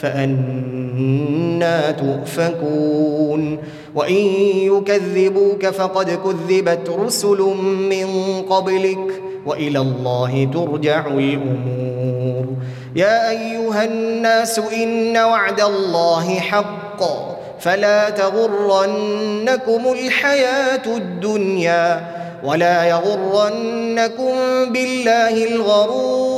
فأنا تؤفكون وإن يكذبوك فقد كذبت رسل من قبلك وإلى الله ترجع الأمور. يا أيها الناس إن وعد الله حق فلا تغرنكم الحياة الدنيا ولا يغرنكم بالله الغرور.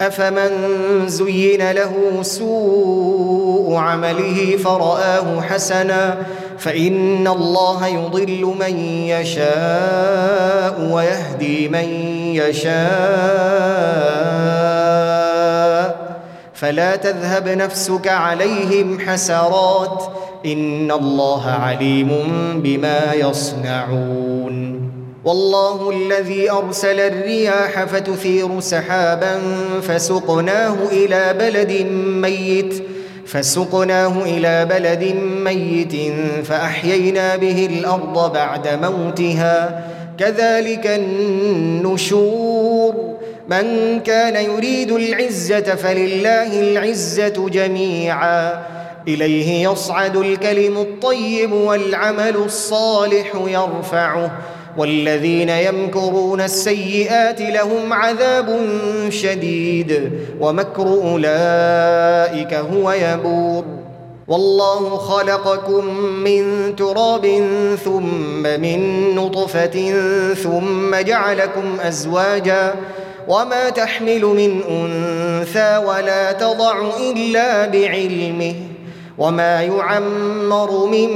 أفمن زين له سوء عمله فرآه حسنا فإن الله يضل من يشاء ويهدي من يشاء. فلا تذهب نفسك عليهم حسرات إن الله عليم بما يصنعون. والله الذي أرسل الرياح فتثير سحابا فسقناه إلى بلد ميت فسقناه إلى بلد ميت فأحيينا به الأرض بعد موتها. كذلك النشور من كان يريد العزة فلله العزة جميعا. إليه يصعد الكلم الطيب والعمل الصالح يرفعه. والذين يمكرون السيئات لهم عذاب شديد ومكر أولئك هو يبور. والله خلقكم من تراب ثم من نطفة ثم جعلكم أزواجا وما تحمل من أنثى ولا تضع إلا بعلمه. وما يعمر من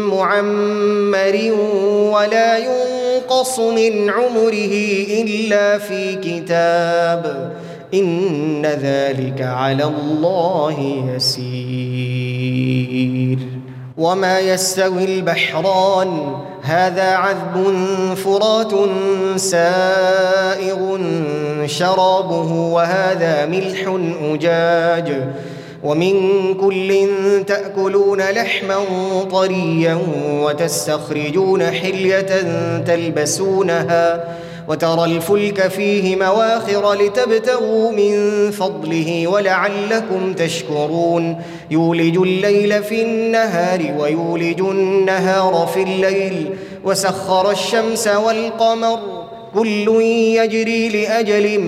معمر ولا ينقص من عمره الا في كتاب ان ذلك على الله يسير. وما يستوي البحران هذا عذب فرات سائغ شرابه وهذا ملح اجاج ومن كل تأكلون لحما طريا وتستخرجون حلية تلبسونها وترى الفلك فيه مواخر لتبتغوا من فضله ولعلكم تشكرون. يولج الليل في النهار ويولج النهار في الليل وسخر الشمس والقمر. كل يجري لأجل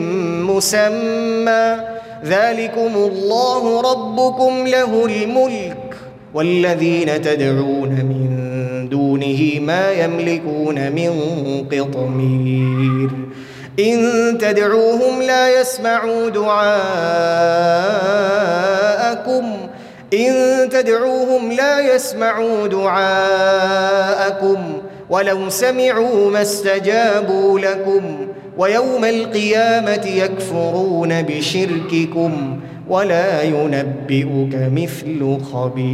مسمى. ذلكم الله ربكم له الملك والذين تدعون من دونه ما يملكون من قطمير. إن تدعوهم لا يسمعوا دعاءكم. إن تدعوهم لا يسمعوا دعاءكم. ولو سمعوا ما استجابوا لكم. ويوم القيامة يكفرون بشرككم ولا ينبئك مثل خبير.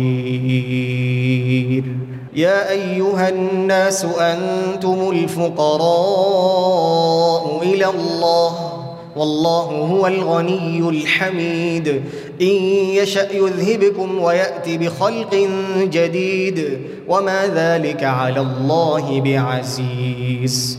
يا أيها الناس أنتم الفقراء إلى الله والله هو الغني الحميد. إن يشأ يذهبكم ويأت بخلق جديد وما ذلك على الله بعزيز.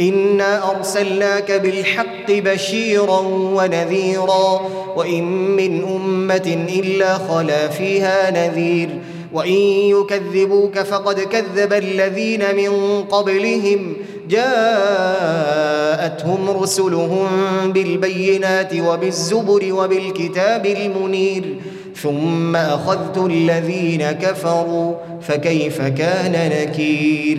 انا ارسلناك بالحق بشيرا ونذيرا وان من امه الا خلا فيها نذير وان يكذبوك فقد كذب الذين من قبلهم جاءتهم رسلهم بالبينات وبالزبر وبالكتاب المنير ثم اخذت الذين كفروا فكيف كان نكير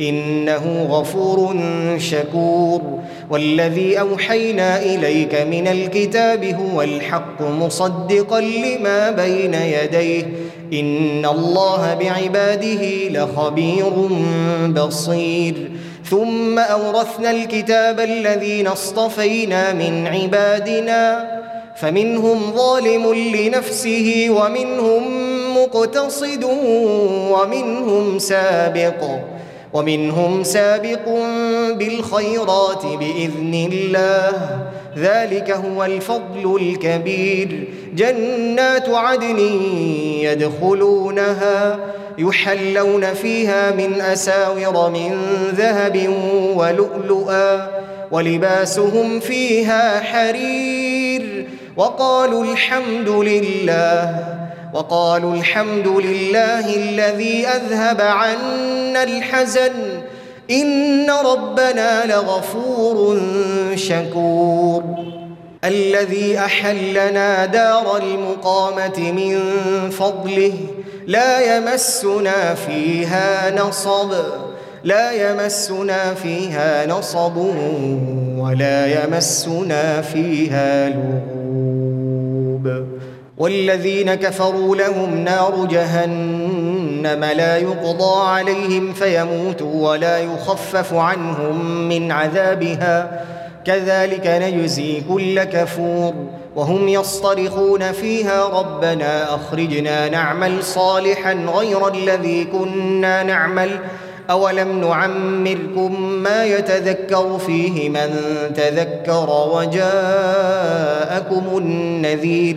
إنه غفور شكور. والذي أوحينا إليك من الكتاب هو الحق مصدقا لما بين يديه. إن الله بعباده لخبير بصير. ثم أورثنا الكتاب الذين اصطفينا من عبادنا. فمنهم ظالم لنفسه ومنهم مقتصد ومنهم سابق. ومنهم سابق بالخيرات بإذن الله. ذلك هو الفضل الكبير. جنات عدن يدخلونها يحلون فيها من أساور من ذهب ولؤلؤا ولباسهم فيها حرير. وقالوا الحمد لله. وقالوا الحمد لله الذي أذهب عنا الحزن إن ربنا لغفور شكور. الذي أحلنا دار المقامة من فضله لا يمسنا فيها نصب لا يمسنا فيها نصب ولا يمسنا فيها لغوب. والذين كفروا لهم نار جهنم لا يقضى عليهم فيموتوا ولا يخفف عنهم من عذابها. كذلك نجزي كل كفور وهم يصطرخون فيها ربنا أخرجنا نعمل صالحا غير الذي كنا نعمل. أولم نعمركم ما يتذكر فيه من تذكر وجاءكم النذير.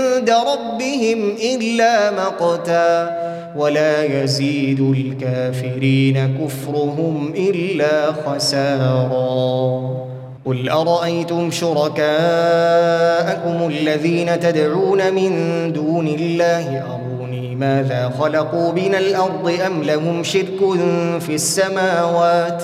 ربهم إلا مقتا ولا يزيد الكافرين كفرهم إلا خسارا. قل أرأيتم شركاءكم الذين تدعون من دون الله أروني ماذا خلقوا من الأرض أم لهم شرك في السماوات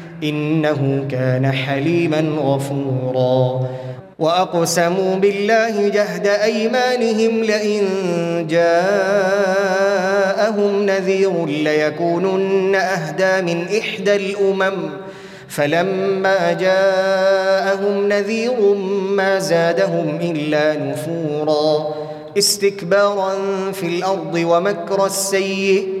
إنه كان حليما غفورا. وأقسموا بالله جهد أيمانهم لئن جاءهم نذير ليكونن أهدى من إحدى الأمم. فلما جاءهم نذير ما زادهم إلا نفورا. استكبارا في الأرض ومكر السيئ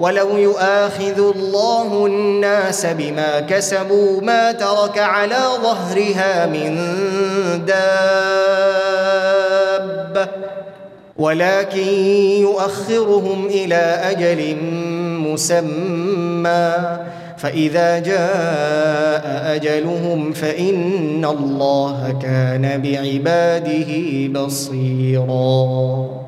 ولو يؤاخذ الله الناس بما كسبوا ما ترك على ظهرها من دابه ولكن يؤخرهم إلى أجل مسمى فاذا جاء اجلهم فان الله كان بعباده بصيرا